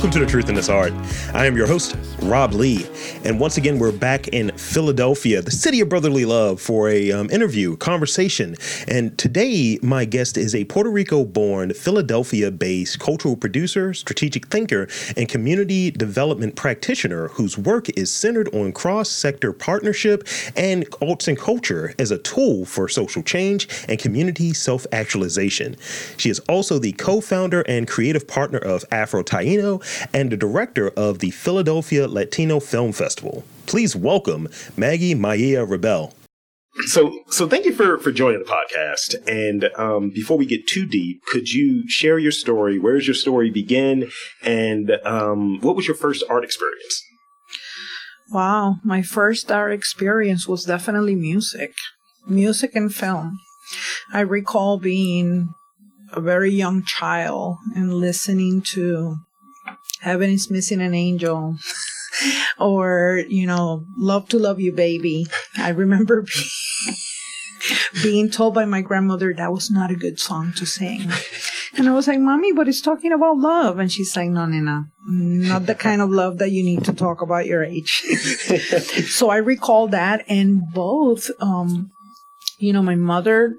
Welcome to The Truth in This Art. I am your host, Rob Lee. And once again, we're back in Philadelphia, the city of brotherly love, for a um, interview, conversation. And today, my guest is a Puerto Rico born, Philadelphia based cultural producer, strategic thinker, and community development practitioner whose work is centered on cross sector partnership and arts and culture as a tool for social change and community self actualization. She is also the co founder and creative partner of Afro Taino and the director of the Philadelphia Latino Film Festival. Please welcome Marángeli Mejía Rabell. So, so thank you for for joining the podcast. And um, before we get too deep, could you share your story? Where does your story begin? And um, what was your first art experience? Wow, my first art experience was definitely music, music and film. I recall being a very young child and listening to Heaven is Missing an Angel or, you know, Love to Love You Baby. I remember being, being told by my grandmother that was not a good song to sing. And I was like, Mommy, but it's talking about love. And she's like, No, Nina, not the kind of love that you need to talk about your age. so I recall that, and both, um, you know, my mother,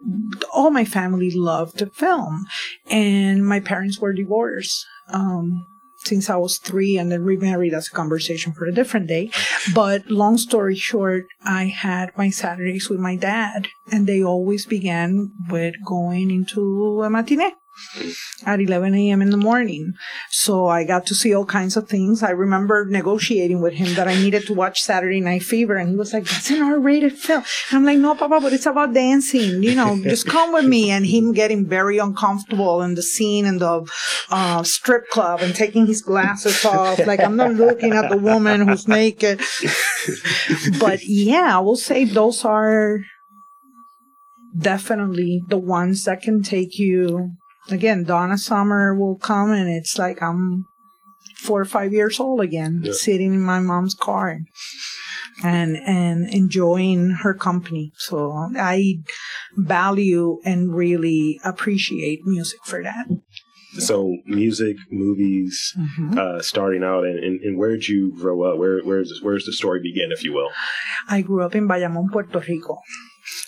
all my family loved to film, and my parents were divorced. Um, since I was three and then remarried. That's a conversation for a different day. But long story short, I had my Saturdays with my dad and they always began with going into a matinee at 11 a.m. in the morning. So I got to see all kinds of things. I remember negotiating with him that I needed to watch Saturday Night Fever, and he was like, "That's an R-rated film." And I'm like, "No, Papa, but it's about dancing. You know, just come with me." And him getting very uncomfortable in the scene in the uh, strip club and taking his glasses off, like I'm not looking at the woman who's naked. but yeah, I will say those are definitely the ones that can take you again, Donna Summer will come and it's like I'm four or five years old again, yeah. sitting in my mom's car and and enjoying her company. So I value and really appreciate music for that. So music, movies, mm-hmm. uh, starting out, and, and, and, where did you grow up? Where where's where's the story begin, if you will? I grew up in Bayamón, Puerto Rico.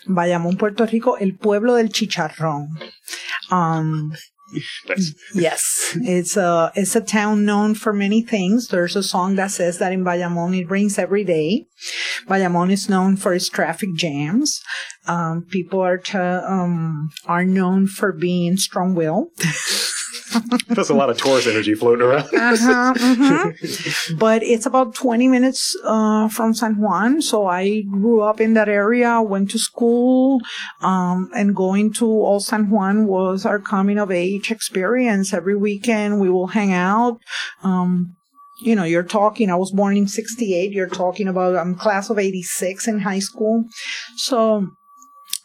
Bayamón, Puerto Rico, el pueblo del chicharrón. Um, yes, it's a it's a town known for many things. There's a song that says that in Bayamón it rains every day. Bayamón is known for its traffic jams. Um, people are to, um, are known for being strong-willed. There's a lot of Taurus energy floating around. uh-huh, uh-huh. But it's about 20 minutes uh, from San Juan. So I grew up in that area, went to school, um, and going to Old San Juan was our coming of age experience. Every weekend we will hang out. Um, you know, you're talking, I was born in 68. You're talking about, I'm class of 86 in high school. So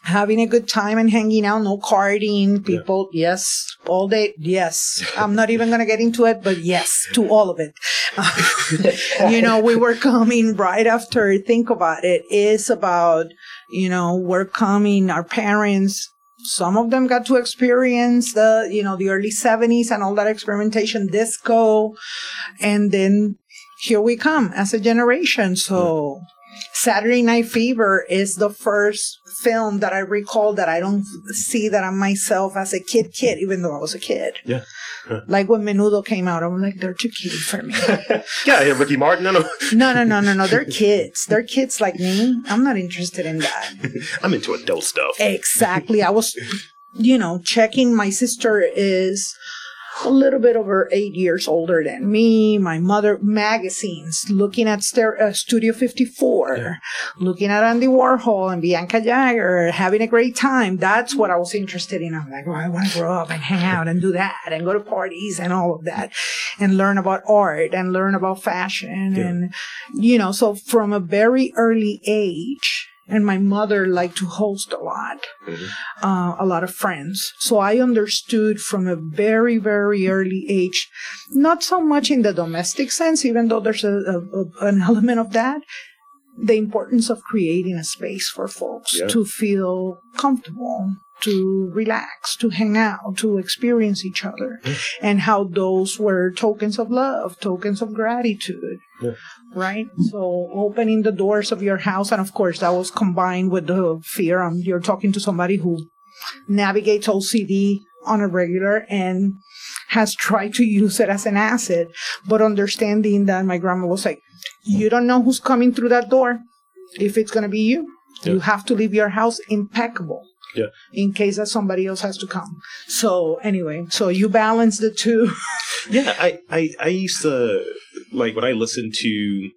having a good time and hanging out, no carding, people, yeah. yes, all day, yes. I'm not even going to get into it, but yes, to all of it. you know, we were coming right after, think about it, is about, you know, we're coming, our parents, some of them got to experience the, you know, the early 70s and all that experimentation, disco, and then here we come as a generation. So, Saturday Night Fever is the first film that I recall that I don't see that I'm myself as a kid kid, even though I was a kid. Yeah. Like when Menudo came out, I'm like, they're too cute for me. yeah, yeah, Ricky Martin. No, no. no, no, no, no, no. They're kids. They're kids like me. I'm not interested in that. I'm into adult stuff. Exactly. I was, you know, checking. My sister is a little bit over eight years older than me. My mother magazines, looking at Ster- uh, Studio 54, yeah. looking at Andy Warhol and Bianca Jagger, having a great time. That's what I was interested in. I'm like, well, I want to grow up and hang out and do that and go to parties and all of that and learn about art and learn about fashion. Yeah. And, you know, so from a very early age, and my mother liked to host a lot, mm-hmm. uh, a lot of friends. So I understood from a very, very early age, not so much in the domestic sense, even though there's a, a, an element of that, the importance of creating a space for folks Yeah. to feel comfortable, to relax, to hang out, to experience each other, and how those were tokens of love, tokens of gratitude. Yeah. Right? So opening the doors of your house, and of course, that was combined with the fear. Um, you're talking to somebody who navigates OCD on a regular and has tried to use it as an asset, but understanding that my grandma was like, you don't know who's coming through that door. If it's going to be you, Yeah. you have to leave your house impeccable Yeah. in case that somebody else has to come. So anyway, so you balance the two. Yeah, I, I, I used to like when I listen to you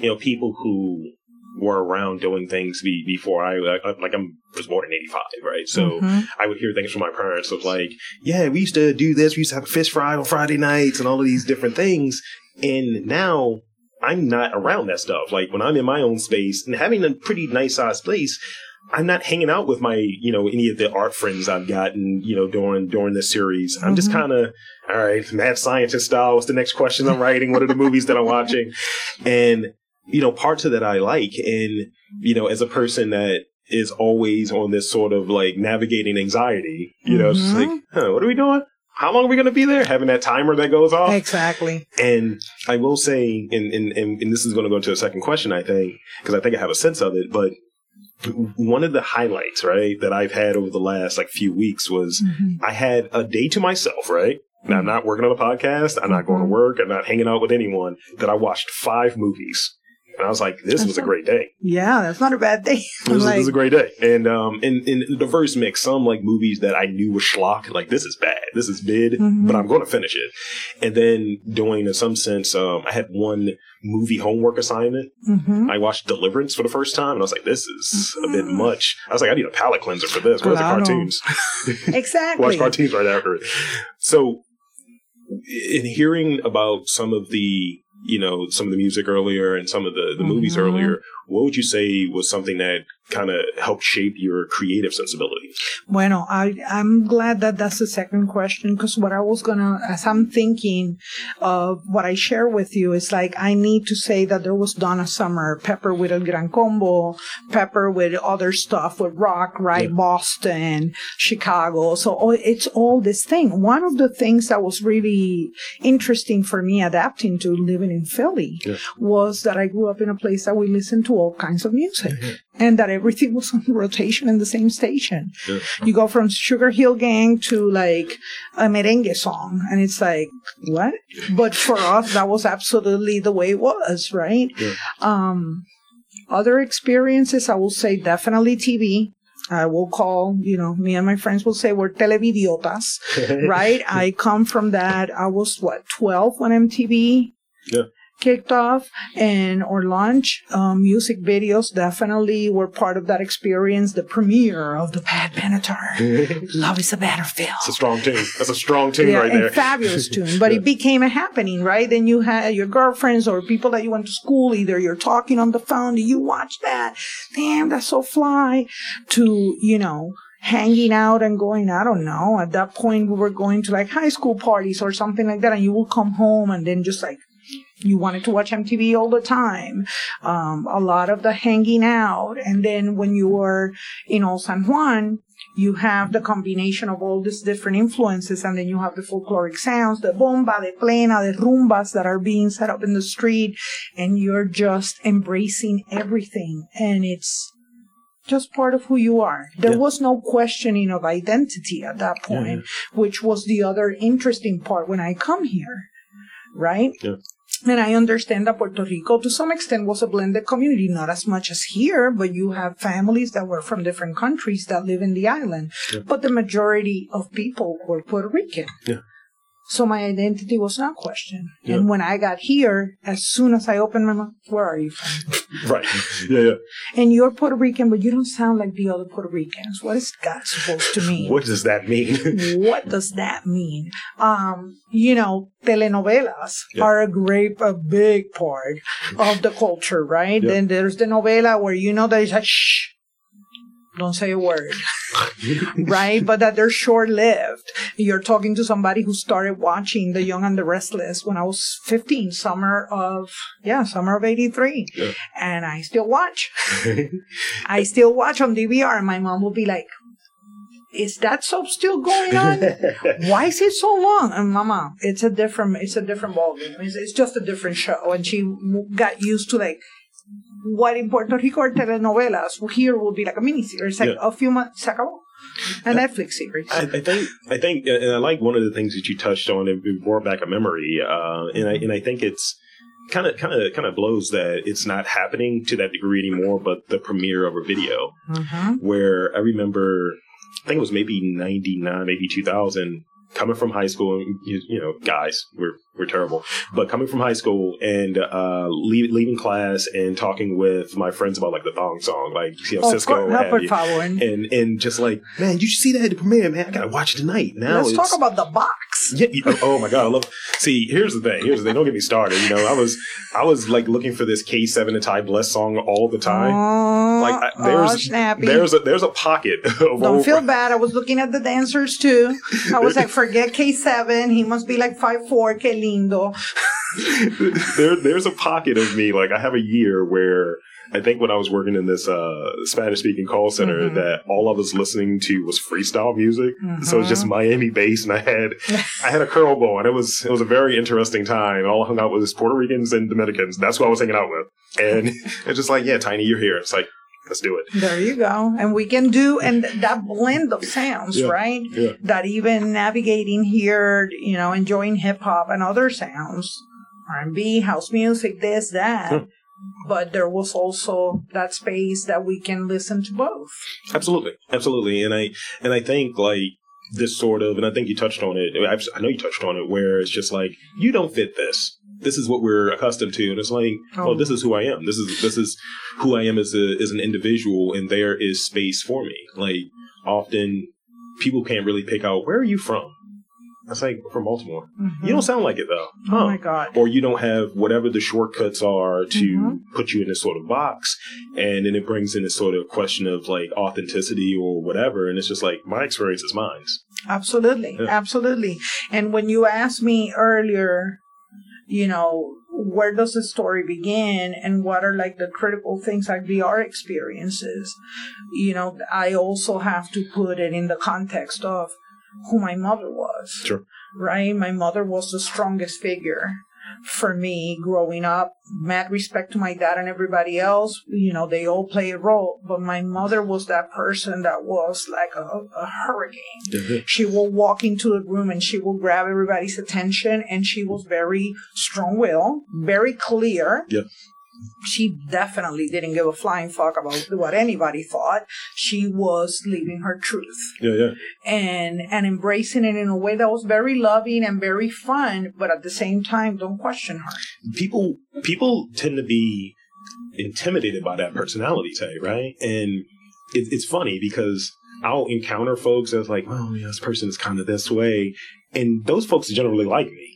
know people who were around doing things be, before I like, like I'm was born in '85, right? So Mhm. I would hear things from my parents of like, yeah, we used to do this. We used to have a fish fry on Friday nights and all of these different things. And now I'm not around that stuff. Like when I'm in my own space and having a pretty nice sized space, I'm not hanging out with my, you know, any of the art friends I've gotten, you know, during during this series. I'm just Mhm. kind of, all right, mad scientist style. What's the next question I'm writing? What are the movies that I'm watching? And you know, parts of that I like. And you know, as a person that is always on this sort of like navigating anxiety, you know, it's like, huh, what are we doing? How long are we going to be there? Having that timer that goes off. Exactly. And I will say, and, and, and, and this is going to go to a second question, I think, because I think I have a sense of it, but one of the highlights, right, that I've had over the last like few weeks was Mhm. I had a day to myself, right? Now, I'm not working on a podcast. I'm not going to work. I'm not hanging out with anyone. That I watched five movies. And I was like, this was a great day. Yeah, that's not a bad thing. This, was, like, this was a great day. And um, in, in the diverse mix, some like movies that I knew was schlock, like this is bad, this is mid, Mhm. but I'm going to finish it. And then doing, in some sense, um, I had one movie homework assignment. Mhm. I watched Deliverance for the first time, and I was like, this is a bit Mhm. much. I was like, I need a palate cleanser for this. Where's the cartoons? Exactly. Watch cartoons right after it. So, in hearing about some of the, you know, some of the music earlier and some of the, the movies Mhm. earlier, what would you say was something that kind of helped shape your creative sensibilities? Bueno, I, I'm glad that that's the second question because what I was gonna, as I'm thinking of what I share with you, is like I need to say that there was Donna Summer, Pepper with El Gran Combo, Pepper with other stuff with rock, right? Yeah. Boston, Chicago. So it's all this thing. One of the things that was really interesting for me adapting to living in Philly Yeah. was that I grew up in a place that we listened to all kinds of music and that everything was on rotation in the same station. Yeah. You go from Sugar Hill Gang to like a merengue song, and it's like, what? But for us, that was absolutely the way it was, right? Um, other experiences, I will say definitely TV. I will call, you know, me and my friends will say we're televidiotas, right? I come from that. I was what, 12 when MTV Yeah. Kicked off and or launch um, music videos definitely were part of that experience the premiere of the Pat Benatar love is a battlefield It's a strong tune. That's a strong tune yeah, right there. fabulous tune. But Yeah. it became a happening, right? Then you had your girlfriends or people that you went to school, either you're talking on the phone, do you watch that? Damn, that's so fly. To, you know, hanging out and going, I don't know. At that point, we were going to like high school parties or something like that, and you will come home and then just like, you wanted to watch MTV all the time. Um, a lot of the hanging out. And then when you were in Old San Juan, you have the combination of all these different influences, and then you have the folkloric sounds, the bomba, the plena, the rumbas that are being set up in the street, and you're just embracing everything. And it's just part of who you are. There Yeah. was no questioning of identity at that Yeah, point, which was the other interesting part when I come here, right? Yeah. And I understand that Puerto Rico, to some extent, was a blended community, not as much as here, but you have families that were from different countries that live in the island. Yeah. But the majority of people were Puerto Rican. Yeah. So my identity was not questioned. Yeah. And when I got here, as soon as I opened my mouth, where are you from? right. Yeah, yeah. and you're Puerto Rican, but you don't sound like the other Puerto Ricans. What is that supposed to mean? What does that mean? what does that mean? Um, you know, telenovelas Yeah. are a great, a big part of the culture, right? Yeah. Then there's the novela where you know there's a shh. Don't say a word. right? But that they're short lived. You're talking to somebody who started watching The Young and the Restless when I was 15, summer of, yeah, summer of 83. Yeah. And I still watch. I still watch on DVR and my mom will be like, is that soap still going on? Why is it so long? And mama, it's a different, it's a different ballgame. It's, it's just a different show. And she got used to like what in Puerto Rico are telenovelas. Here will be like a mini series, like yeah. a few months. A Netflix series. I, I, think, I think, and I like one of the things that you touched on It brought back a memory, uh, and I and I think it's kind of kind of kind of blows that it's not happening to that degree anymore. But the premiere of a video, mm-hmm. where I remember, I think it was maybe ninety nine, maybe two thousand coming from high school, you, you, know, guys, we're we're terrible, but coming from high school and uh, leave, leaving class and talking with my friends about like the thong song, like you know, oh, Cisco, and and just like, man, you should see that at the premiere, man. I gotta watch it tonight. Now let's talk about the box. Yeah, oh my god, I love. See, here's the thing. Here's the thing. Don't get me started. You know, I was I was like looking for this K Seven and Ty Bless song all the time. Oh, like I, there's oh, there's a there's a pocket. Don't feel bad. I was looking at the dancers too. I was like, forget K Seven. He must be like five four. Que lindo. there there's a pocket of me. Like I have a year where I think when I was working in this uh, Spanish speaking call center, mm-hmm. that all I was listening to was freestyle music. Mm-hmm. So it's just Miami bass, and I had I had a curl bow, and it was it was a very interesting time. All I hung out with was Puerto Ricans and Dominicans. That's what I was hanging out with, and it's just like, yeah, Tiny, you're here. It's like let's do it. There you go. And we can do, and that blend of sounds, yeah. right? Yeah. That even navigating here, you know, enjoying hip hop and other sounds, R&B, house music, this, that hmm. but there was also that space that we can listen to both. Absolutely, absolutely, and I and I think like this sort of, and I think you touched on it. I know you touched on it, where it's just like you don't fit this. This is what we're accustomed to, and it's like, oh, oh this is who I am. This is this is who I am as a as an individual, and there is space for me. Like often, people can't really pick out where are you from I say from Baltimore. Mm-hmm. You don't sound like it though. Oh huh. Oh my god! Or you don't have whatever the shortcuts are to mm-hmm. put you in this sort of box, and then it brings in this sort of question of like authenticity or whatever, and it's just like my experience is mine. Absolutely, yeah. absolutely. And when you asked me earlier, you know, where does the story begin and what are like the critical things like VR experiences, you know, I also have to put it in the context of who my mother was. Sure. Right? My mother was the strongest figure for me growing up. Mad respect to my dad and everybody else. You know, they all play a role, but my mother was that person that was like a, a hurricane. Mm-hmm. She will walk into the room and she will grab everybody's attention and she was very strong willed, very clear. Yeah she definitely didn't give a flying fuck about what anybody thought. She was living her truth. Yeah, yeah. And and embracing it in a way that was very loving and very fun, but at the same time, don't question her. People people tend to be intimidated by that personality type, right? And it, it's funny because I'll encounter folks that's like, well, yeah, this person is kind of this way, and those folks generally like me.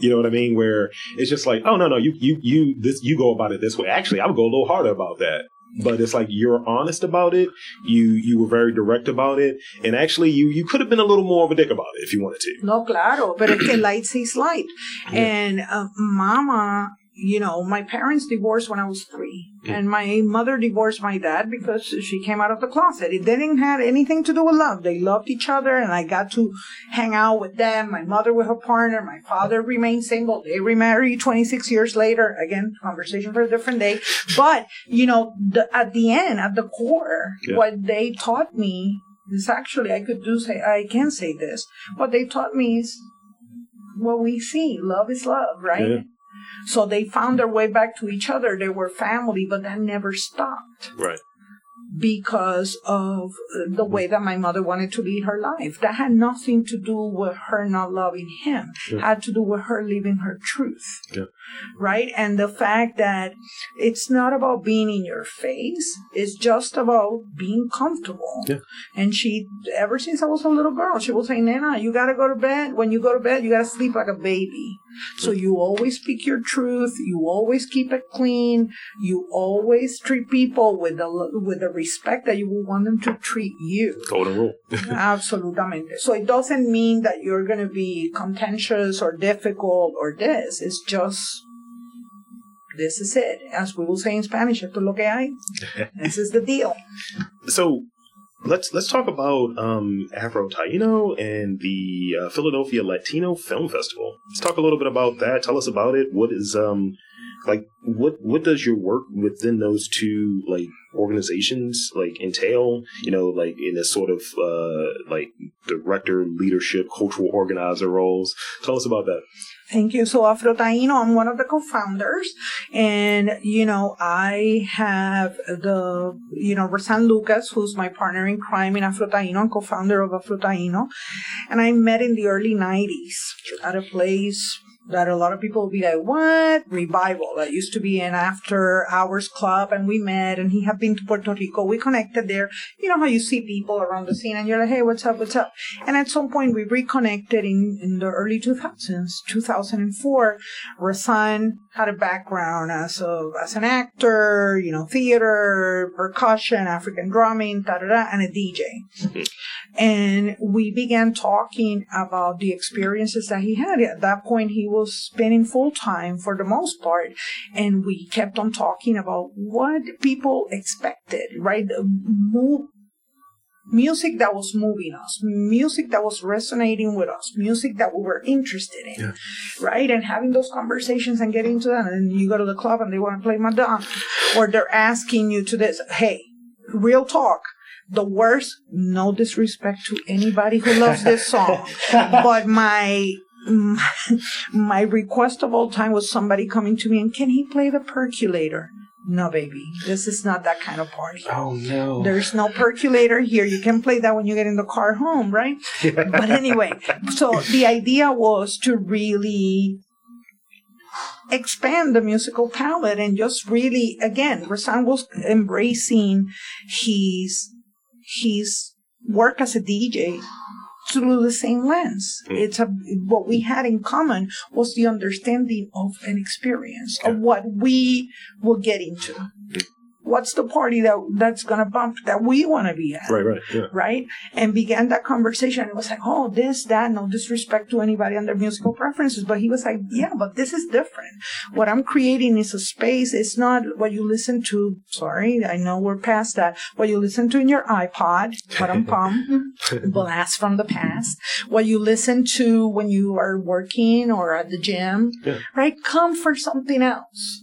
You know what I mean? Where it's just like, oh no, no, you you you this you go about it this way. Actually, I would go a little harder about that. But it's like you're honest about it. You you were very direct about it, and actually you you could have been a little more of a dick about it if you wanted to. No, claro, pero es que light sees light, yeah. and uh, Mama you know, my parents divorced when I was three, mm. and my mother divorced my dad because she came out of the closet. It didn't have anything to do with love. They loved each other, and I got to hang out with them. My mother with her partner. My father remained single. They remarried 26 years later. Again, conversation for a different day. But you know, the, at the end, at the core, yeah. what they taught me is actually I could do say I can say this. What they taught me is what we see. Love is love, right? Yeah so they found their way back to each other. They were family, but that never stopped. Right because of the way that my mother wanted to lead her life. That had nothing to do with her not loving him. It had to do with her living her truth. Yeah. Right? And the fact that it's not about being in your face, it's just about being comfortable. Yeah. And she, ever since I was a little girl, she will say, Nana, you gotta go to bed. When you go to bed, you gotta sleep like a baby. So you always speak your truth. You always keep it clean. You always treat people with the with the respect that you would want them to treat you. Golden rule. Absolutely. So it doesn't mean that you're going to be contentious or difficult or this. It's just this is it. As we will say in Spanish, esto es lo que hay. this is the deal. So let's let's talk about um, Afro Taino and the uh, Philadelphia Latino Film Festival. Let's talk a little bit about that. Tell us about it. What is um like what what does your work within those two like organizations like entail you know like in a sort of uh like director leadership cultural organizer roles tell us about that Thank you. So Afro Taino, I'm one of the co-founders and, you know, I have the, you know, Rosan Lucas, who's my partner in crime in Afro Taino and co-founder of Afro Taino. And I met in the early nineties at a place that a lot of people will be like, what? Revival. That used to be an after hours club and we met and he had been to Puerto Rico. We connected there. You know how you see people around the scene and you're like, hey, what's up? What's up? And at some point we reconnected in, in the early 2000s, 2004. Rasan had a background as a, as an actor, you know, theater, percussion, African drumming, da da da, and a DJ. Mm-hmm. And we began talking about the experiences that he had. At that point, he was spending full time for the most part. And we kept on talking about what people expected, right? Move, music that was moving us, music that was resonating with us, music that we were interested in, yeah. right? And having those conversations and getting to that. And you go to the club and they want to play Madonna, or they're asking you to this, hey, real talk. The worst, no disrespect to anybody who loves this song, but my Mm, my request of all time was somebody coming to me and can he play the percolator? No, baby, this is not that kind of party. Oh no, there's no percolator here. You can play that when you get in the car home, right? but anyway, so the idea was to really expand the musical palette and just really, again, Rasan was embracing his his work as a DJ through the same lens. Mm. It's a what we had in common was the understanding of an experience yeah. of what we will get into. What's the party that that's gonna bump that we want to be at? Right right yeah. right? And began that conversation. It was like oh this that no disrespect to anybody and their musical preferences but he was like yeah but this is different. What i'm creating is a space. It's not what you listen to sorry i know we're past that what you listen to in your ipod what i'm pum blast from the past. What you listen to when you are working or at the gym yeah. right? Come for something else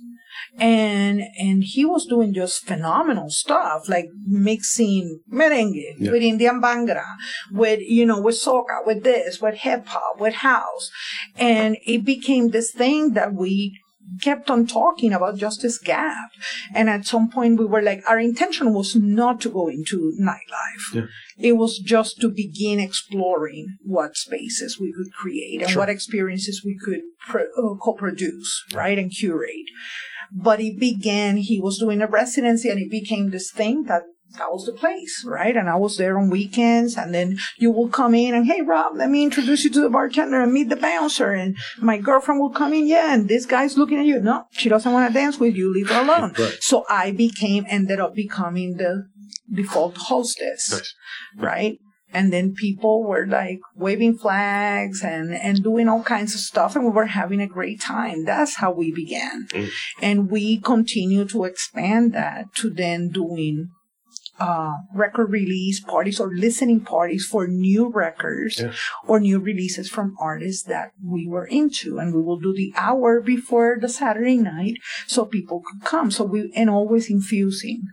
and and he was doing just phenomenal stuff like mixing merengue yeah. with Indian Bhangra, with you know with soca, with this, with hip hop, with house, and it became this thing that we kept on talking about just this gap. And at some point we were like, our intention was not to go into nightlife. Yeah. It was just to begin exploring what spaces we could create and sure. what experiences we could pro- uh, co-produce, right, and curate. But it began, he was doing a residency and it became this thing that that was the place, right? And I was there on weekends and then you will come in and, hey, Rob, let me introduce you to the bartender and meet the bouncer. And my girlfriend will come in. Yeah. And this guy's looking at you. No, she doesn't want to dance with you. Leave her alone. Right. So I became, ended up becoming the default hostess, nice. right? And then people were like waving flags and and doing all kinds of stuff and we were having a great time that's how we began mm. and we continue to expand that to then doing uh, record release parties or listening parties for new records yeah. or new releases from artists that we were into. And we will do the hour before the Saturday night so people could come. So we, and always infusing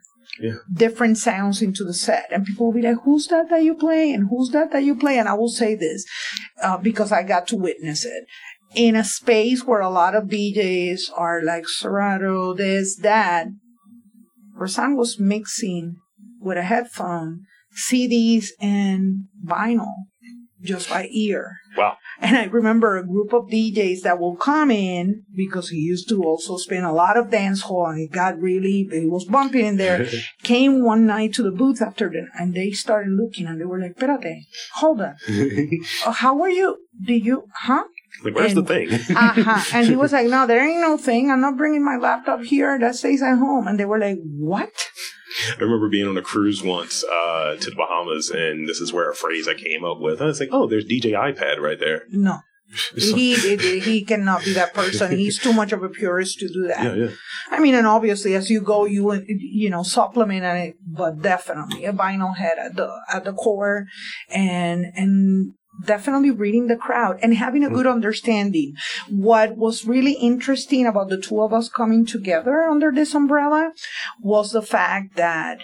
yeah. different sounds into the set. And people will be like, who's that that you play? And who's that that you play? And I will say this uh, because I got to witness it. In a space where a lot of DJs are like Serato, this, that, Rasan was mixing with a headphone CDs and vinyl just by ear. Wow. And I remember a group of DJs that will come in because he used to also spin a lot of dance hall and it got really, it was bumping in there. came one night to the booth after the, and they started looking and they were like, Perate, hold on. Uh, How are you? Do you, huh? Like, where's And- the thing? uh-huh. And he was like, no, there ain't no thing. I'm not bringing my laptop here. That stays at home. And they were like, what? I remember being on a cruise once uh, to the Bahamas, and this is where a phrase I came up with. I was like, "Oh, there's DJ iPad right there." No. He, he cannot be that person. He's too much of a purist to do that. yeah, yeah. I mean, and obviously, as you go, you you know supplement it, but definitely a vinyl head at the at the core, and and definitely reading the crowd and having a mm. good understanding. What was really interesting about the two of us coming together under this umbrella was the fact that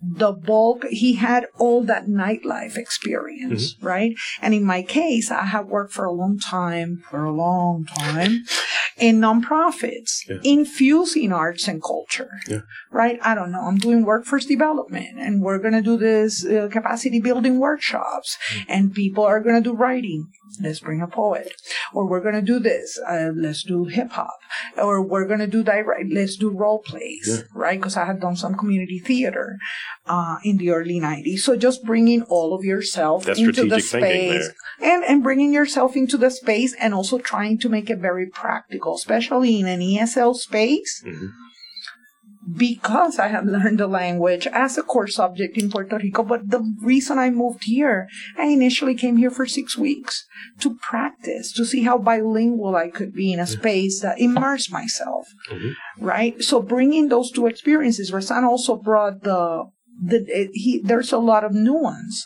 the bulk he had all that nightlife experience right and in my case i have worked for a long time for a long time in nonprofits Yeah. infusing arts and culture Yeah. right i don't know i'm doing workforce development and we're going to do this uh, capacity building workshops and people are going to do writing let's bring a poet. Or we're going to do this uh, let's do hip hop or we're going to do direct let's do role plays Yeah. right? Because i had done some community theater uh, in the early 90s so just bringing all of yourself That's into the space. And and bringing yourself into the space and also trying to make it very practical especially in an esl space. Mhm. Because I have learned the language as a core subject in Puerto Rico. But the reason I moved here, I initially came here for six weeks to practice, to see how bilingual I could be in a space that immerse myself. Mhm. Right. So bringing those two experiences, Rasan also brought the, the it, he, there's a lot of nuance,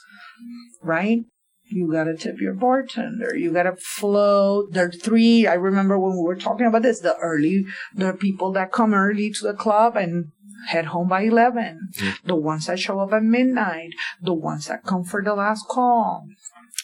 right? You gotta tip your bartender. You gotta flow There are three. I remember when we were talking about this. The early, the people that come early to the club and head home by eleven. Mm-hmm. The ones that show up at midnight. The ones that come for the last call.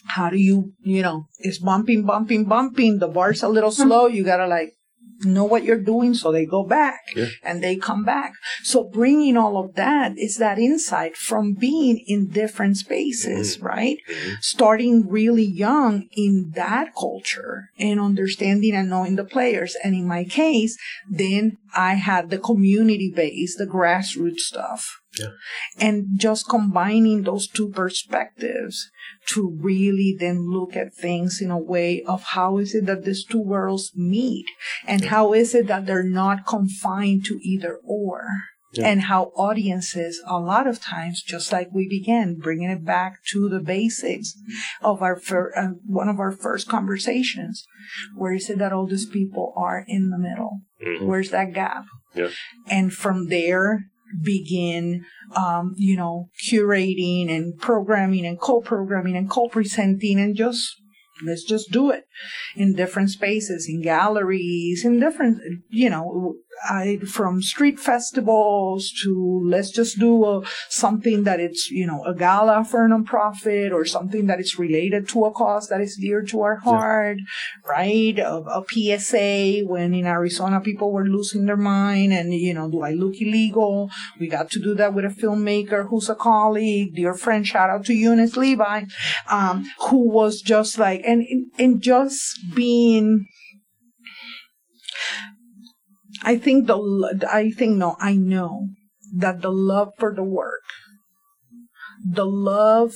How do you, you know, it's bumping, bumping, bumping. The bar's a little hmm. slow. You gotta like know what you're doing so they go back Yeah. and they come back. So bringing all of that is that insight from being in different spaces, mm-hmm. right? Mm-hmm. Starting really young in that culture and understanding and knowing the players. And in my case, then I had the community base, the grassroots stuff. Yeah. And just combining those two perspectives to really then look at things in a way of how is it that these two worlds meet and how is it that they're not confined to either or Yeah. and how audiences a lot of times just like we began bringing it back to the basics of our fir- uh, one of our first conversations where is it that all these people are in the middle Mhm. where's that gap Yeah. and from there begin um, you know curating and programming and co-programming and co-presenting and just let's just do it in different spaces in galleries in different you know I, from street festivals to let's just do a, something that it's you know a gala for a nonprofit or something that is related to a cause that is dear to our heart right? A, a psa when in arizona people were losing their mind and you know do i look illegal? We got to do that with a filmmaker who's a colleague dear friend shout out to eunice levi um, who was just like and and just being I think the I think no, I know that the love for the work, the love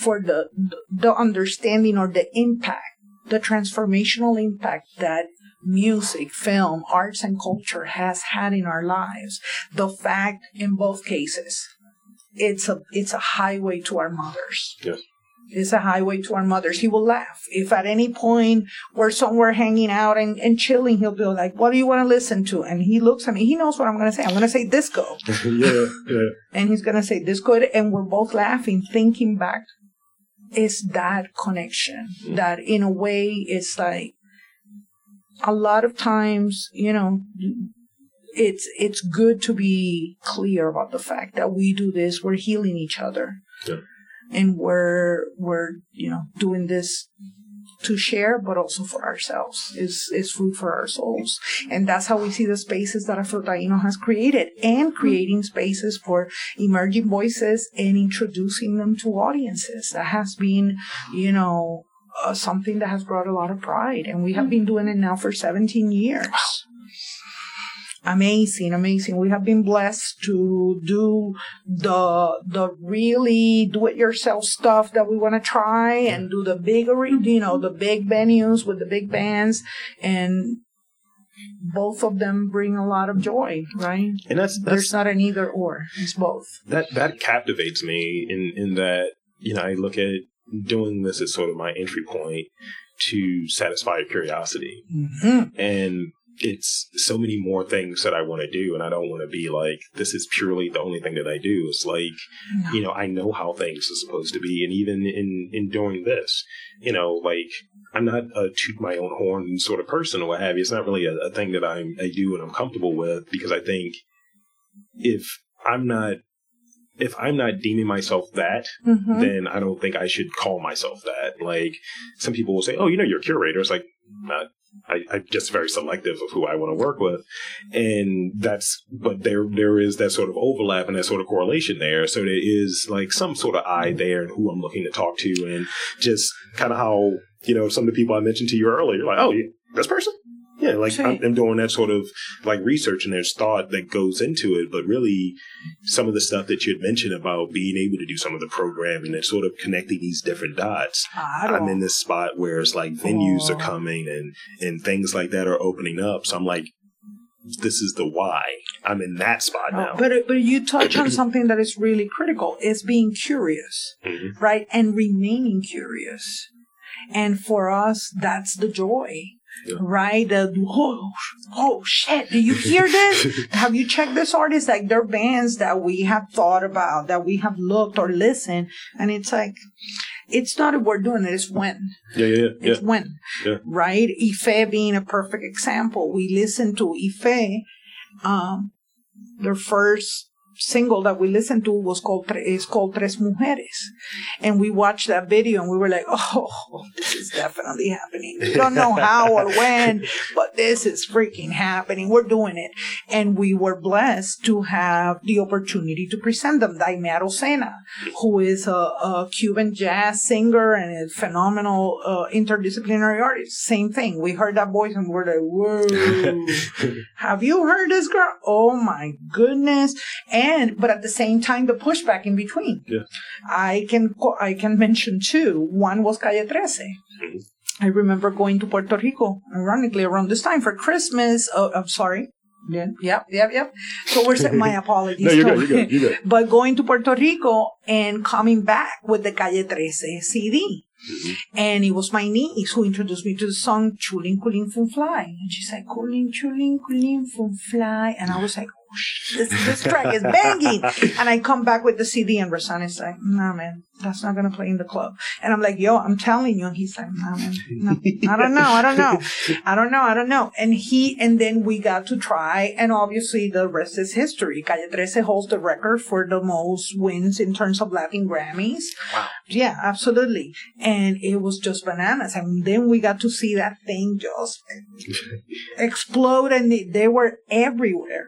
for the the understanding or the impact, the transformational impact that music, film, arts and culture has had in our lives. The fact in both cases, it's a it's a highway to our mothers. Yes. It's a highway to our mothers. He will laugh. If at any point we're somewhere hanging out and, and chilling, he'll be like, What do you want to listen to? And he looks at me. He knows what I'm going to say. I'm going to say disco. yeah, yeah. And he's going to say disco. And we're both laughing, thinking back. It's that connection that in a way it's like a lot of times, you know, it's it's good to be clear about the fact that we do this, we're healing each other. Yeah. And we're we're, you know, doing this to share, but also for ourselves. Is is food for our souls, and that's how we see the spaces that Afrotaino has created, and creating spaces for emerging voices and introducing them to audiences. That has been, you know, uh, something that has brought a lot of pride, and we have been doing it now for 17 years. Amazing, amazing. We have been blessed to do the the really do it yourself stuff that we want to try and do the bigger, you know, the big venues with the big bands and both of them bring a lot of joy, right? And that's, that's There's not an either or. It's both. that that captivates me in in that you know I look at doing this as sort of my entry point to satisfy your curiosity Mm-hmm. and it's so many more things that I want to do and I don't want to be like this is purely the only thing that I do it's like you know I know how things are supposed to be and even in in doing this you know like I'm not a toot my own horn sort of person or what have you it's not really a, a thing that I'm, I do and I'm comfortable with because I think if I'm not if I'm not deeming myself that, Mhm. then I don't think I should call myself that. Like some people will say, "Oh, you know, you're a curator." It's like uh, I, I'm just very selective of who I want to work with, and that's. But there, there is that sort of overlap and that sort of correlation there. So there is like some sort of eye there and who I'm looking to talk to, and just kind of how you know some of the people I mentioned to you earlier. Like, oh, you, this person. Yeah, like. I'm, I'm doing that sort of like research and there's thought that goes into it, but really some of the stuff that you had mentioned about being able to do some of the programming and sort of connecting these different dots. I'm in this spot where it's like venues Oh. are coming and and things like that are opening up. So I'm like, this is the why. I'm in that spot now. But but you touch on something that is really critical is being curious, Mhm. right? And remaining curious. And for us, that's the joy. Yeah. Right? The, oh, oh shit, do you hear this? have you checked this artist? Like they're bands that we have thought about, that we have looked or listened, and it's like it's not if we're doing it, it's when. Yeah, yeah, yeah. It's when, Yeah. right? Ife being a perfect example. We listened to Ife. Um, their first single that we listened to was called is called Tres Mujeres, and we watched that video and we were like, "Oh, this is definitely happening." We don't know how or when, but this is freaking happening. We're doing it, and we were blessed to have the opportunity to present them. Daymé Arocena, who is a, a Cuban jazz singer and a phenomenal uh, interdisciplinary artist. Same thing. We heard that voice and we were like, "Whoa." Have you heard this girl? Oh my goodness. And but at the same time the pushback in between. Yeah. I can I can mention two. One was Calle 13. Mhm. I remember going to Puerto Rico, ironically around this time for Christmas. Oh, I'm sorry. Yeah, yep, yep, yep. So we're saying my apologies. No, you're good, you're good, you're good. but going to Puerto Rico and coming back with the Calle 13 CD. Mhm. And it was my niece who introduced me to the song Chulin Culin Chunfly. And she said, Kulin Chulin Culin Chunfly. And I was like, this, this track is banging. and I come back with the CD and Rasan is like, nah, man, that's not going to play in the club. And I'm like, yo, I'm telling you. And he's like, nah, man, no, I don't know. I don't know. I don't know. I don't know. And he, and then we got to try. And obviously the rest is history. Calle 13 holds the record for the most wins in terms of Latin Grammys. Wow. Yeah, absolutely. And it was just bananas. And then we got to see that thing just explode and they, they were everywhere.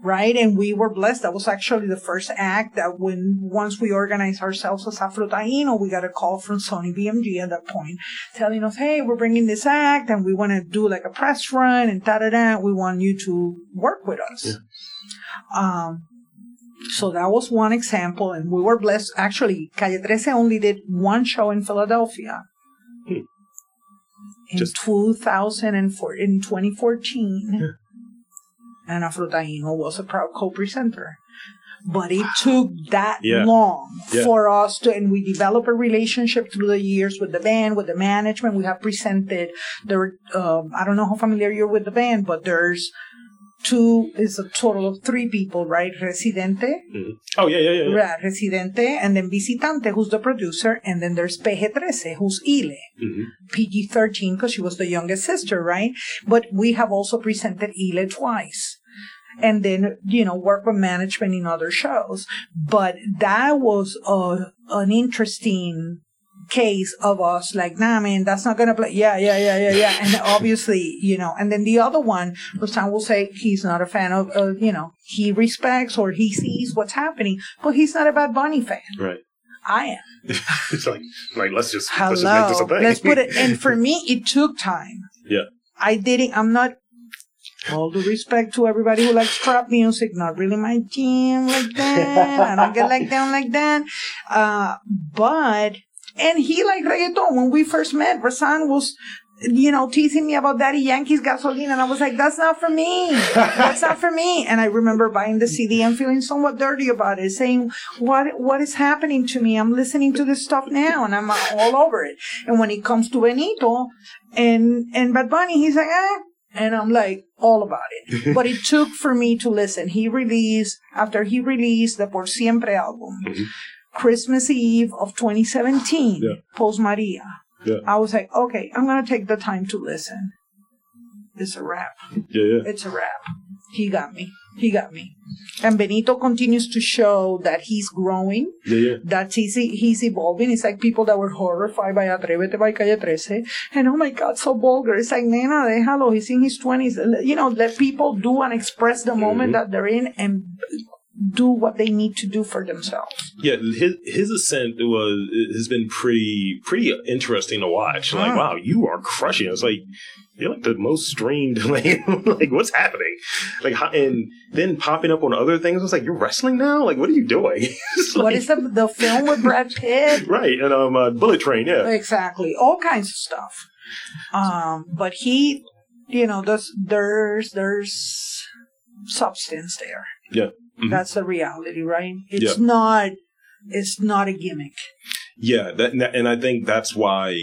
Right. And we were blessed. That was actually the first act that when once we organized ourselves as Afro Taino, we got a call from Sony BMG at that point telling us, Hey, we're bringing this act and we want to do like a press run and da da da. We want you to work with us. Um, so that was one example, and we were blessed. Actually, Calle 13 only did one show in Philadelphia. Hmm. In Just- 2004, in 2014, and Afro Taino was a proud co-presenter. But it took that Yeah. long Yeah. for us to, and we developed a relationship through the years with the band, with the management. We have presented there. Um, I don't know how familiar you're with the band, but there's two. Is a total of three people, right? Residente, Mhm. Oh yeah, yeah, yeah. yeah. Residente, and then Visitante, who's the producer, and then there's PG-13, who's Ile. Mhm. PG-13 because she was the youngest sister, right? But we have also presented Ile twice. And then, you know, work with management in other shows. But that was a, an interesting case of us like, nah, man, that's not gonna play. Yeah, yeah, yeah, yeah, yeah. And obviously, you know, and then the other one, Rosan will say he's not a fan of, uh, you know, he respects or he sees what's happening, but he's not a Bad Bunny fan. Right. I am. it's like, like let's just Hello. let's just make this a thing. Let's put it. And for me, it took time. Yeah. I didn't. I'm not. All due respect to everybody who likes trap music, not really my jam like that. I don't get like down like that. Uh, but and he liked reggaeton. When we first met, Rasan was you know, teasing me about Daddy Yankee's gasolina. And I was like, that's not for me. That's not for me. And I remember buying the CD and feeling somewhat dirty about it, saying, what, what is happening to me? I'm listening to this stuff now and I'm all over it. And when it comes to Benito and, and Bad Bunny, he's like, eh. And I'm like, all about it. but it took for me to listen. He released, after he released the Por Siempre album, Mhm. Christmas Eve of 2017, Yeah. Post Maria. Yeah. I was like, okay, I'm gonna take the time to listen. It's a wrap. Yeah, yeah. It's a wrap. He got me. He got me. And Benito continues to show that he's growing, Yeah, yeah. that he's, he's evolving. It's like people that were horrified by Atrévete by Calle 13. And oh my God, so vulgar. It's like, nena, déjalo. He's in his 20s. You know, let people do and express the moment Mhm. that they're in and do what they need to do for themselves. Yeah, his his ascent was has been pretty pretty interesting to watch. Like, Mm. wow, you are crushing. It's like you're like the most streamed. Like, like what's happening? Like, how, and then popping up on other things. It's like you're wrestling now. Like, what are you doing? It's what like- is the, the film with Brad Pitt? right? And um, uh, Bullet Train. Yeah, Exactly. All kinds of stuff. Um, but he, you know, there's, there's, there's substance there. Yeah. Mhm. That's the reality, right? It's Yeah. not, it's not a gimmick. yeah. That and I think that's why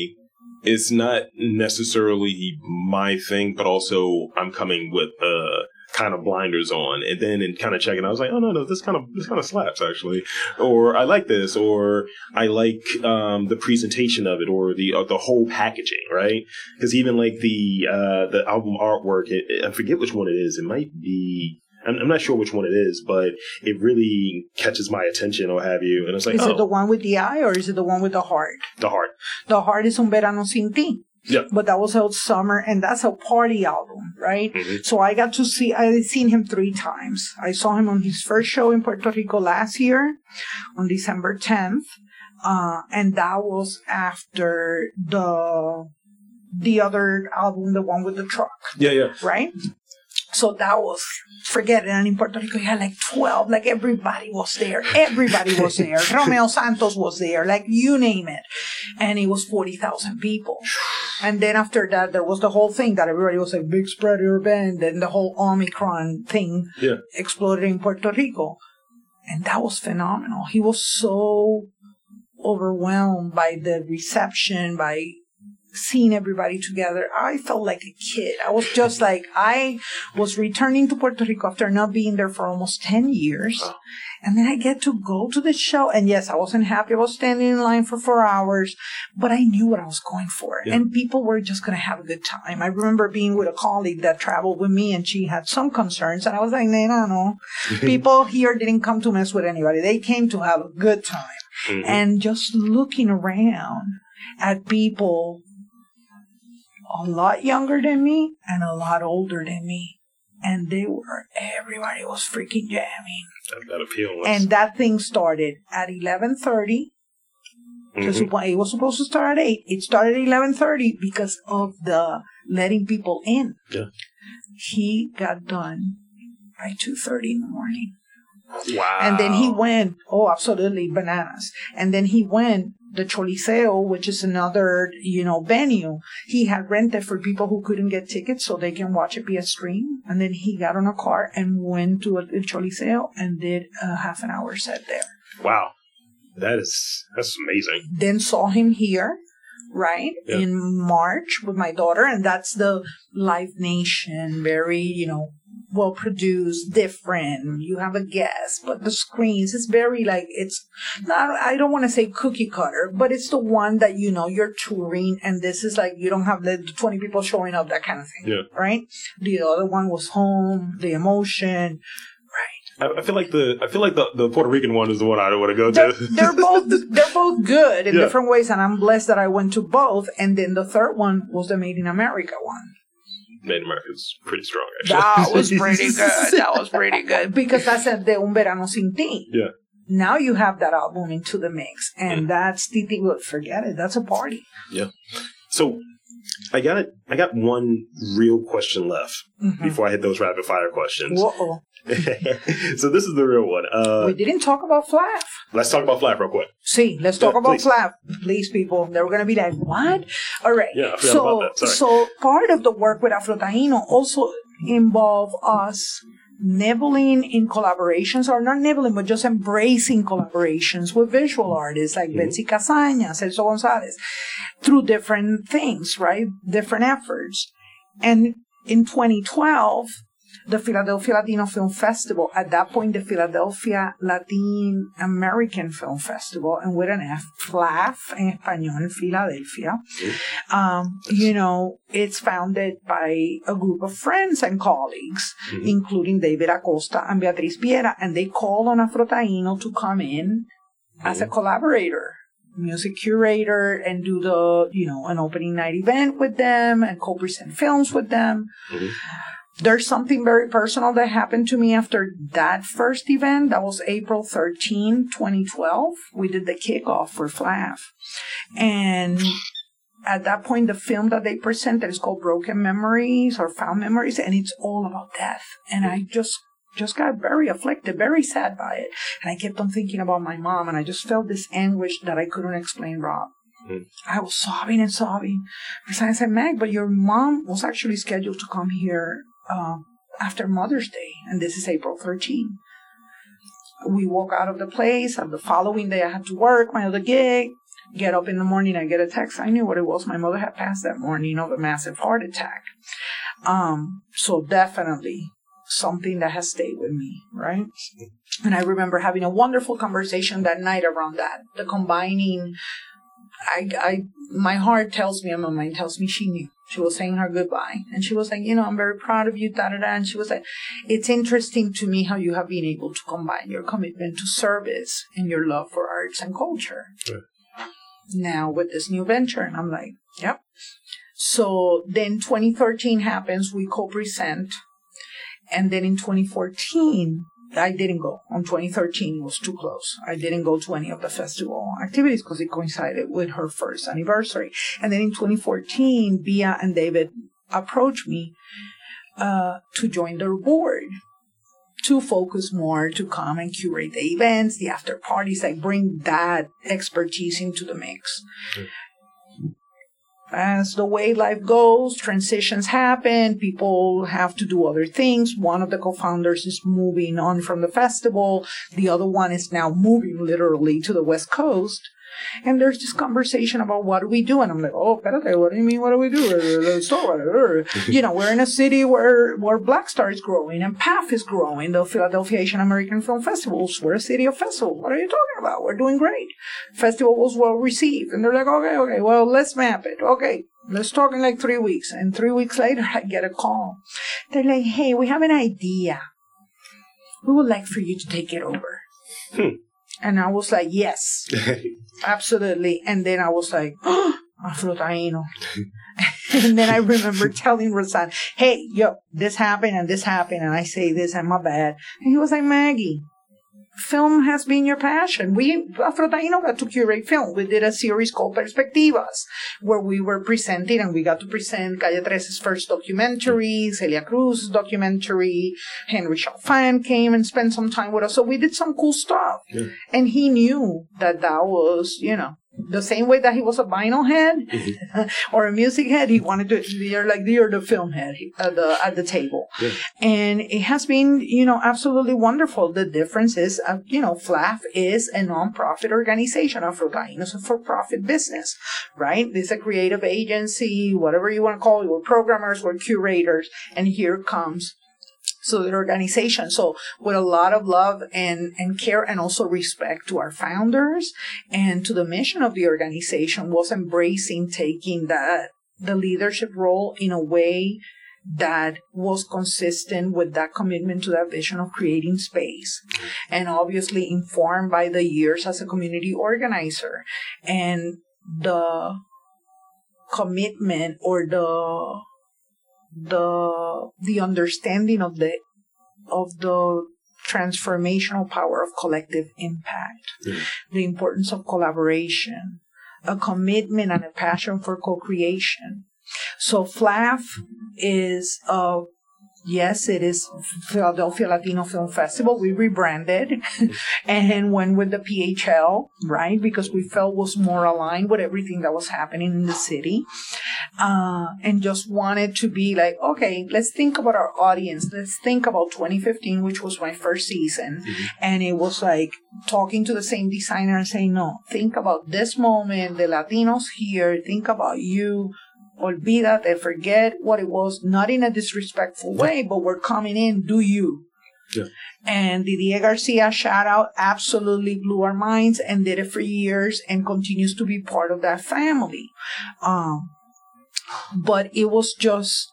it's not necessarily my thing, but also I'm coming with uh kind of blinders on and then and kind of checking. I was like oh no no this kind of this kind of slaps actually. Or I like this or I like um the presentation of it or the uh, the whole packaging right? Because even like the uh the album artwork it, it- I forget which one it is. It might be I'm, I'm not sure which one it is but it really catches my attention or have you. And it's like Is oh. it the one with the eye or is it the one with the heart? the heart. The heart is Un Verano Sin Ti. Yeah. But that was out summer and that's a party album, right? Mhm. So I got to see, I seen him three times. I saw him on his first show in Puerto Rico last year on December 10th. Uh, and that was after the, the other album, the one with the truck, yeah yeah right? So that was, forget it. And in Puerto Rico, you had like 12, like everybody was there. Everybody was there. Romeo Santos was there, like you name it. And it was 40,000 people. And then after that, there was the whole thing that everybody was like, big spread band, and the whole Omicron thing Yeah. exploded in Puerto Rico. And that was phenomenal. He was so overwhelmed by the reception, by seeing everybody together. I felt like a kid. I was just like, I was returning to Puerto Rico after not being there for almost 10 years. Wow. And then I get to go to the show. And yes, I wasn't happy. I was standing in line for four hours, but I knew what I was going for. Yeah. And people were just going to have a good time. I remember being with a colleague that traveled with me and she had some concerns. And I was like, Nena, no. no. people here didn't come to mess with anybody. They came to have a good time Mhm. and just looking around at people a lot younger than me and a lot older than me. And they were, everybody was freaking jamming. that, that appeal was And that thing started at 11.30. Mhm. It was supposed to start at 8. It started at 11.30 because of the letting people in. Yeah. He got done by 2.30 in the morning. wow And then he went, oh, absolutely bananas. And then he went, the Choliseo, which is another, you know, venue, he had rented for people who couldn't get tickets so they can watch it via stream. And then he got on a car and went to the Choliseo and did a half an hour set there. wow that is that's amazing Then saw him here, right, Yeah. in March with my daughter. And that's the Live Nation, very, you know, well produced, different. You have a guest, but the screens is very like it's not. I don't want to say cookie cutter, but it's the one that you know you're touring, and this is like you don't have the twenty people showing up, that kind of thing, Yeah. right? The other one was home, the emotion, right? I, feel like the I feel like the, the Puerto Rican one is the one I want to go They're, to. they're both they're both good in Yeah. different ways, and I'm blessed that I went to both. And then the third one was the Made in America one. Made in America is pretty strong, actually. That was pretty good. That was pretty good because that's a De Un Verano Sin Ti. Yeah. Now you have that album into the mix, and mm. that's Titi. Well, forget it. That's a party. Yeah. So I got it. I got one real question left Mhm. before I hit those rapid fire questions. Whoa. so this is the real one. Uh, we didn't talk about FLAF. let's talk about FLAF real quick. See, let's talk Yeah, about please. FLAF. Please, people. They were going to be like, what? All right. Yeah, so, about that. Sorry. so part of the work with Afro Taino also involve us nibbling in collaborations, or not nibbling, but just embracing collaborations with visual artists like Mhm. Betsy Casaña, Celso Gonzalez, through different things, right? Different efforts. And in 2012, the Philadelphia Latino Film Festival, at that point, the Philadelphia Latin American Film Festival, and with an F, FLAF en español, in Philadelphia. Um, you know, it's founded by a group of friends and colleagues, Mhm. including David Acosta and Beatriz Piera, and they called on Afrotaino to come in as a collaborator music curator and do the you know an opening night event with them and co-present films with them Mhm. There's something very personal that happened to me after that first event that was april 13 2012 we did the kickoff for flaf and at that point the film that they presented is called broken memories or found memories and it's all about death and i just just got very afflicted, very sad by it. And I kept on thinking about my mom, and I just felt this anguish that I couldn't explain, Rob. Mm. I was sobbing and sobbing. Because I said, Meg, but your mom was actually scheduled to come here uh, after Mother's Day, and this is April 13. We walk out of the place, and the following day I had to work my other gig. Get up in the morning, I get a text. I knew what it was. My mother had passed that morning of a massive heart attack. Um, so definitely something that has stayed with me, right? And I remember having a wonderful conversation that night around that. The combining, I, I, my heart tells me and my mind tells me she knew. She was saying her goodbye. And she was like, you know, I'm very proud of you, da da da. And she was like, it's interesting to me how you have been able to combine your commitment to service and your love for arts and culture. Right. Now with this new venture. And I'm like, yep. So then 2013 happens, we co-present. And then in 2014, I didn't go. On 2013, it was too close. I didn't go to any of the festival activities because it coincided with her first anniversary. And then in 2014, Bia and David approached me uh, to join their board to focus more, to come and curate the events, the after parties, like bring that expertise into the mix. As the way life goes, transitions happen, people have to do other things. One of the co-founders is moving on from the festival. The other one is now moving literally to the West Coast. And there's this conversation about what do we do? And I'm like, oh, what do you mean, what do we do? You know, we're in a city where, where Black Star is growing and PAF is growing, the Philadelphia Asian American Film Festivals. We're a city of festivals. What are you talking about? We're doing great. Festival was well received. And they're like, okay, okay, well, let's map it. Okay. Let's talk in like three weeks. And three weeks later, I get a call. They're like, hey, we have an idea. We would like for you to take it over. Hmm. And I was like, yes. Absolutely. And then I was like, oh, and then I remember telling Rosan, hey, yo, this happened and this happened. And I say this and my bad. And he was like, Maggie, film has been your passion. We, Afro Taino got to curate film. We did a series called Perspectivas where we were presenting and we got to present Calle 13's first documentary, Celia Cruz's documentary, Henry Chalfant came and spent some time with us. So we did some cool stuff. Yeah. And he knew that that was, you know, the same way that he was a vinyl head or a music head, he wanted to, you're like, you're the film head at the, at the table. Yeah. And it has been, you know, absolutely wonderful. The difference is, uh, you know, FLAF is a non-profit organization. Afrotaino is a for-profit business, right? It's a creative agency, whatever you want to call it. We're programmers, we're curators. And here comes so the organization. So with a lot of love and, and care and also respect to our founders and to the mission of the organization was embracing taking that the leadership role in a way that was consistent with that commitment to that vision of creating space and obviously informed by the years as a community organizer and the commitment or the the the understanding of the of the transformational power of collective impact, Mm. the importance of collaboration, a commitment and a passion for co-creation. So FLAF is uh yes, it is Philadelphia Latino Film Festival. We rebranded and went with the PHL, right? Because we felt was more aligned with everything that was happening in the city. Uh, and just wanted to be like, okay, let's think about our audience. Let's think about 2015, which was my first season. And it was like talking to the same designer and saying, no, think about this moment, the Latinos here, think about you. Olvídate, forget what it was, not in a disrespectful way, but we're coming in, do you. Yeah. And Didier Garcia, shout out, absolutely blew our minds and did it for years and continues to be part of that family. Um, but it was just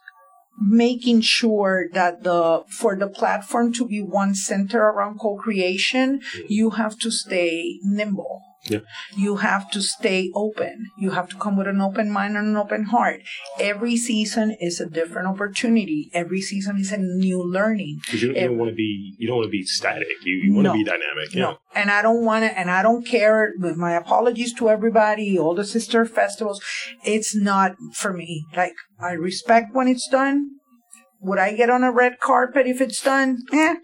making sure that the for the platform to be one center around co-creation you have to stay nimble Yeah. you have to stay open you have to come with an open mind and an open heart every season is a different opportunity every season is a new learning Because you, you don't want to be you don't want to be static. You, you want to No. be dynamic. Yeah. No, and I don't want to, and I don't care. With my apologies to everybody, all the sister festivals, it's not for me. Like I respect when it's done. Would I get on a red carpet if it's done? Eh,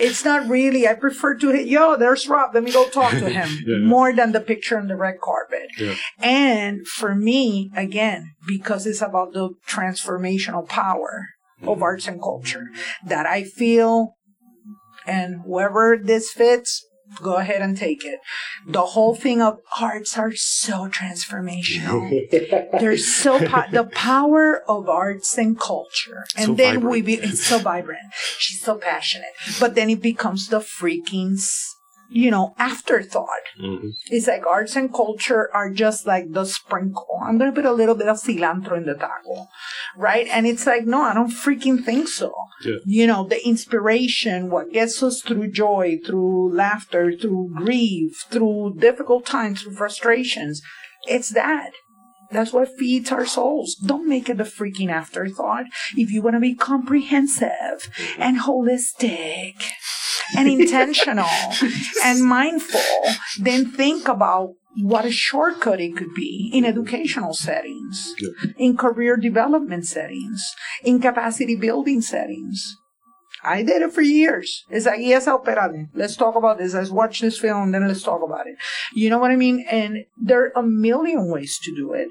it's not really. I prefer to hit. Yo, there's Rob. Let me go talk to him Yeah. more than the picture on the red carpet. Yeah. And for me, again, because it's about the transformational power of arts and culture that I feel, and whoever this fits, go ahead and take it. The whole thing of arts are so transformational. They're so po- the power of arts and culture, and So then we be it's so vibrant. She's so passionate, but then it becomes the freaking. You know, afterthought. Mhm. It's like arts and culture are just like the sprinkle. I'm going to put a little bit of cilantro in the taco, right? And it's like, no, I don't freaking think so. Yeah. You know, the inspiration, what gets us through joy, through laughter, through grief, through difficult times, through frustrations, it's that. That's what feeds our souls. Don't make it a freaking afterthought. If you want to be comprehensive and holistic and intentional and mindful, then think about what a shortcut it could be in educational settings, in career development settings, in capacity building settings. I did it for years. It's like, yes. Let's talk about this. Let's watch this film, then let's talk about it. You know what I mean? And there are a million ways to do it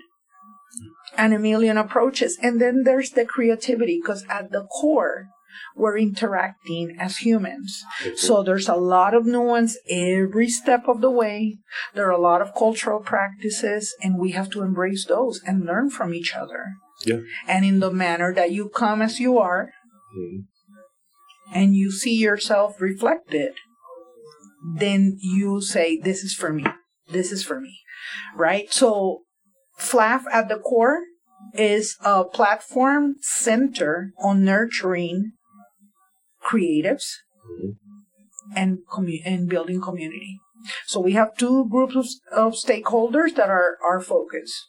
and a million approaches. And then there's the creativity because at the core, we're interacting as humans. So there's a lot of nuance every step of the way. There are a lot of cultural practices, and we have to embrace those and learn from each other. Yeah. And in the manner that you come as you are, Mhm. and you see yourself reflected, then you say, This is for me. This is for me. Right? So, FLAF at the core is a platform center on nurturing creatives and commu- and building community. So we have two groups of, of stakeholders that are our focus.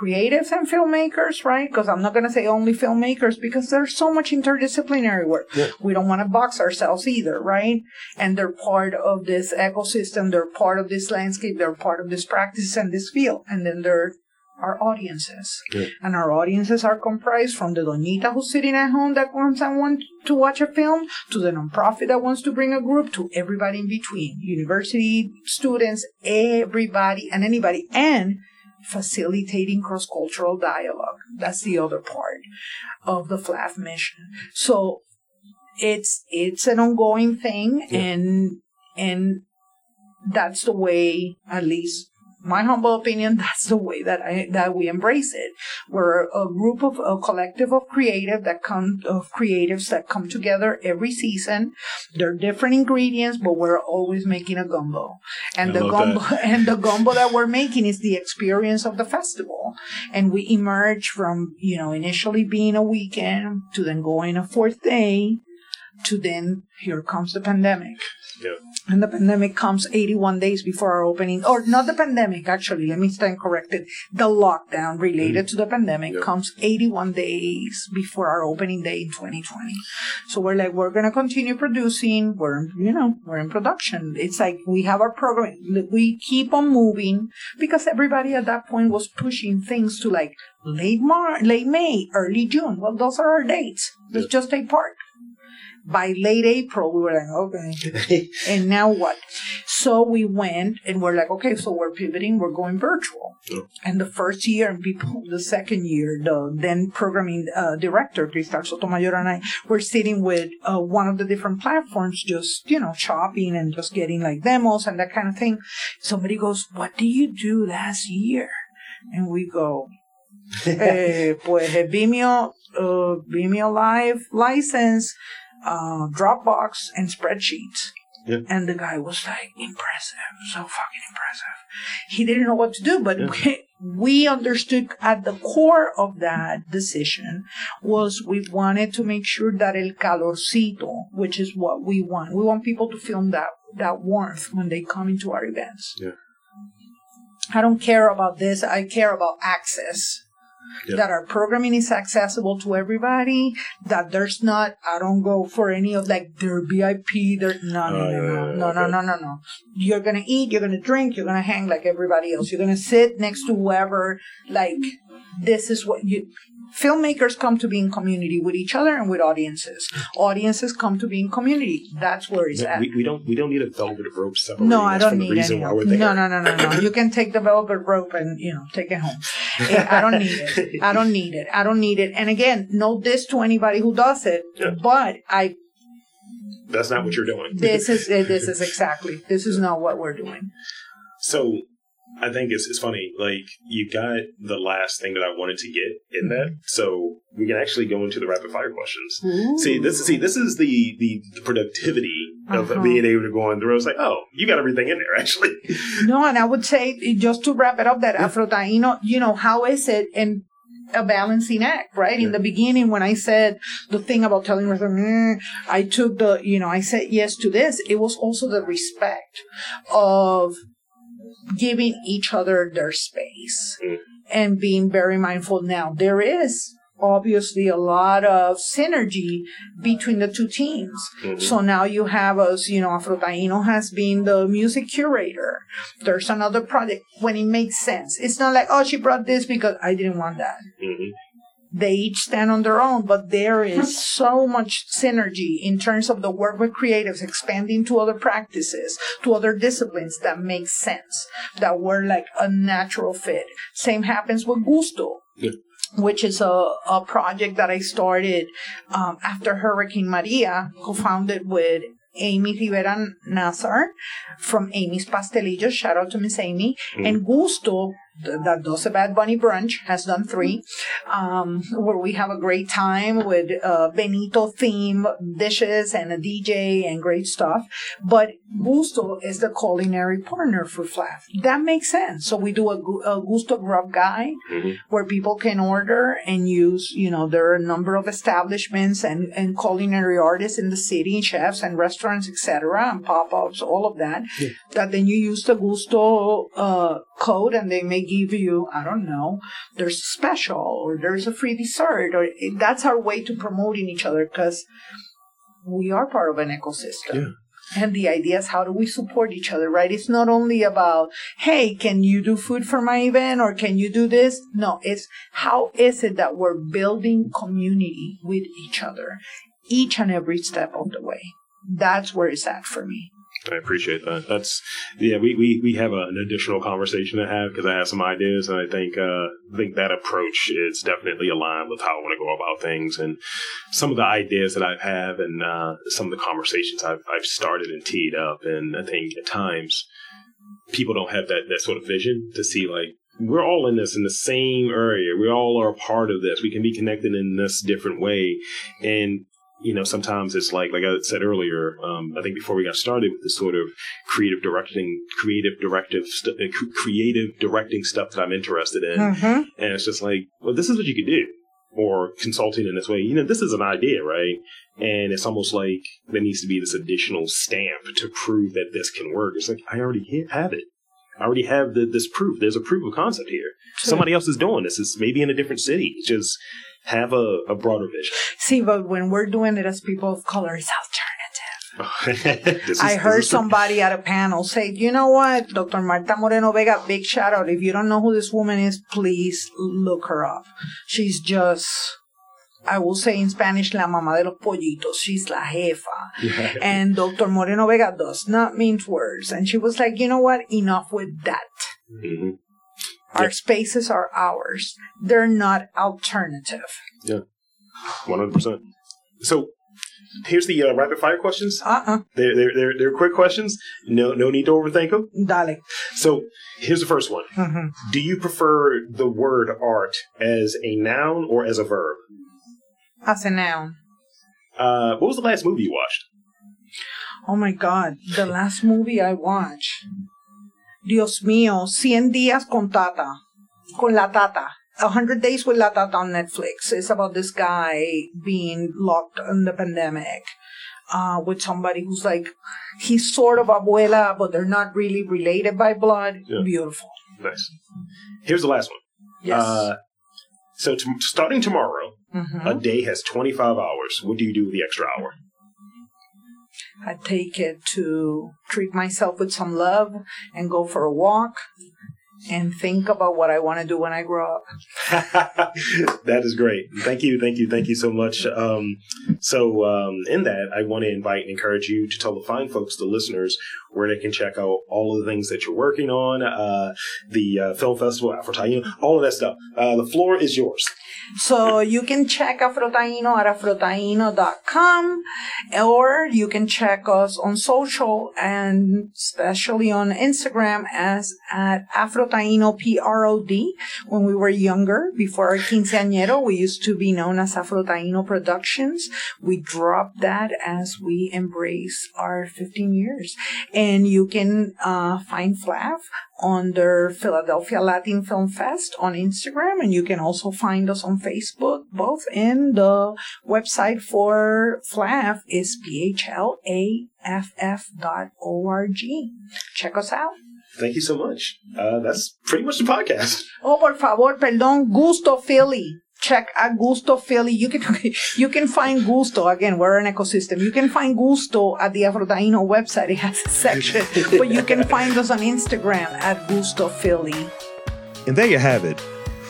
Creatives and filmmakers, right? Because I'm not going to say only filmmakers because there's so much interdisciplinary work. Yeah. We don't want to box ourselves either, right? And they're part of this ecosystem, they're part of this landscape, they're part of this practice and this field. And then there are audiences. Yeah. And our audiences are comprised from the doñita who's sitting at home that wants and want to watch a film, to the nonprofit that wants to bring a group, to everybody in between, university students, everybody and anybody, and facilitating cross-cultural dialogue. That's the other part of the FLAF mission. So it's it's an ongoing thing, Yeah. and and that's the way, at least my humble opinion, that's the way that I that we embrace it. We're a group of a collective of creative that come of creatives that come together every season. They're different ingredients, but we're always making a gumbo. And I the gumbo that. and the gumbo that we're making is the experience of the festival. And we emerge from, you know, initially being a weekend to then going a fourth day to then here comes the pandemic. Yeah. And the pandemic comes 81 days before our opening, or not the pandemic, actually, let me stand corrected. The lockdown related mm-hmm. to the pandemic Yeah. comes 81 days before our opening day in 2020. So we're like, we're going to continue producing. We're, you know, we're in production. It's like we have our program. We keep on moving because everybody at that point was pushing things to like late Mar, late May, early June. Well, those are our dates. Let's Yeah. just take part. By late April, we were like, okay, and now what? So we went and we're like, okay, so we're pivoting, we're going virtual. Yeah. And the first year, and people, the second year, the then programming uh, director, Cristal Sotomayor, and I were sitting with uh, one of the different platforms, just, you know, shopping and just getting like demos and that kind of thing. Somebody goes, what did you do last year? And we go, eh, pues eh, Vimeo, uh, Vimeo Live license, uh, Dropbox, and spreadsheets. Yeah. And the guy was like, impressive, so fucking impressive. He didn't know what to do, but we, we understood at the core of that decision was we wanted to make sure that el calorcito, which is what we want, we want people to feel that, that warmth when they come into our events. Yeah. I don't care about this. I care about access. Yeah. That our programming is accessible to everybody. That there's not. I don't go for any of like their VIP. There, no, no, Oh, no, yeah, no, yeah, no, no, no, no, no. You're gonna eat. You're gonna drink. You're gonna hang like everybody else. You're gonna sit next to whoever. Like this is what you. Filmmakers come to be in community with each other and with audiences. Audiences come to be in community. That's where it's at. we, we don't we don't need a velvet rope separating No, I don't need the reason any. why we're there. No, no, no, no, no. You can take the velvet rope and you know take it home. Eh, I don't need it. I don't need it. I don't need it. And again, no diss to anybody who does it, Yeah. but I That's not what you're doing. this is eh, this is exactly this is not what we're doing. So I think it's it's funny. Like you got the last thing that I wanted to get in that, so we can actually go into the rapid fire questions. See this see this is the the productivity of Uh-huh. being able to go on through. was like, oh, you got everything in there actually. No, and I would say just to wrap it up, that Afro Taino, you know, how is it and a balancing act, right? Yeah. In the beginning, when I said the thing about telling her, mm, I took the, you know, I said yes to this. It was also the respect of giving each other their space Mm. and being very mindful. Now, there is obviously a lot of synergy between the two teams. Mhm. So now you have us, you know, Afrotaino has been the music curator. There's another project when it makes sense. It's not like, oh, she brought this because I didn't want that. Mhm. They each stand on their own, but there is so much synergy in terms of the work with creatives expanding to other practices, to other disciplines that makes sense, that were like a natural fit. Same happens with Gusto Yeah. which is a, a project that I started um, after Hurricane Maria, co-founded with Amy Rivera Nazar from Amy's Pastelillos. Shout out to Miss Amy. And Gusto, that does a Bad Bunny brunch, has done three, um, where we have a great time with uh, Benito theme dishes and a DJ and great stuff. But Gusto is the culinary partner for FLAF. That makes sense. So we do a, a Gusto Grub Guide Mhm. where people can order and use, you know, there are a number of establishments and, and culinary artists in the city, chefs and restaurants, etc., and pop-ups, all of that, Yeah. that then you use the Gusto uh, code and they may give you, I don't know, there's a special or there's a free dessert or eh, that's our way to promoting each other because we are part of an ecosystem. Yeah. And the idea is how do we support each other, right? It's not only about, hey, can you do food for my event or can you do this? No, it's how is it that we're building community with each other each and every step of the way? That's where it's at for me. I appreciate that. That's yeah. We we, we have a, an additional conversation to have because I have some ideas, and I think uh, I think that approach is definitely aligned with how I want to go about things, and some of the ideas that I have, and uh, some of the conversations I've I've started and teed up, and I think at times people don't have that that sort of vision to see like we're all in this in the same area. We all are a part of this. We can be connected in this different way, and you know, sometimes it's like, like I said earlier, um, I think before we got started with this sort of creative directing, creative directive, st- uh, creative directing stuff that I'm interested in. Mm-hmm. And it's just like, well, this is what you could do. Or consulting in this way, you know, this is an idea, right? And it's almost like there needs to be this additional stamp to prove that this can work. It's like, I already have it. I already have the, this proof. There's a proof of concept here. Sure. Somebody else is doing this. It's maybe in a different city. Just have a, a broader vision. See, but when we're doing it as people of color, it's alternative. is, I heard somebody at a panel say, you know what, Dr. Marta Moreno Vega, big shout out. If you don't know who this woman is, please look her up. She's just, I will say in Spanish, la mamá de los pollitos. She's la jefa. Yeah. And Dr. Moreno Vega does not mince words. And she was like, you know what, enough with that. Mm-hmm. Our spaces are ours. They're not alternative. Yeah, one hundred percent. So here's the uh, rapid fire questions. Uh uh-uh. uh. They're, they're, they're, they're quick questions. No no need to overthink them. Dale. So here's the first one. Mm-hmm. Do you prefer the word art as a noun or as a verb? As a noun. Uh, what was the last movie you watched? Oh my god, the last movie I watched. Dios mío, 100 días con Tata, con la Tata. 100 Days with La Tata on Netflix. It's about this guy being locked in the pandemic uh, with somebody who's like, he's sort of abuela, but they're not really related by blood. Yeah. Beautiful. Nice. Here's the last one. Yes. Uh, so t- starting tomorrow, mm-hmm. a day has 25 hours. What do you do with the extra hour? I take it to treat myself with some love and go for a walk and think about what I want to do when I grow up. that is great. Thank you, thank you, thank you so much. Um, so, um, in that, I want to invite and encourage you to tell the fine folks, the listeners, where they can check out all of the things that you're working on, uh, the uh, film festival, Afro Taino, all of that stuff. Uh, the floor is yours. So you can check Afrotaino at afrotaino.com or you can check us on social and especially on Instagram as at Afrotaino PROD. When we were younger, before our quinceañero, we used to be known as Afrotaino Productions. We drop that as we embrace our 15 years. And you can uh, find FLAF on their Philadelphia Latin Film Fest on Instagram, and you can also find us on Facebook, both in the website for FLAF is phlaff dot org. Check us out. Thank you so much. Uh, that's pretty much the podcast. Oh, por favor, perdón, Gusto Philly check at Gusto Philly. You can you can find Gusto again. We're an ecosystem. You can find Gusto at the Afrotaino website. It has a section, but you can find us on Instagram at Gusto Philly. And there you have it.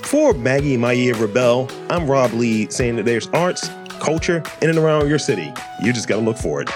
For Maggie Mejía Rabell, I'm Rob Lee saying that there's arts, culture in and around your city. You just got to look for it.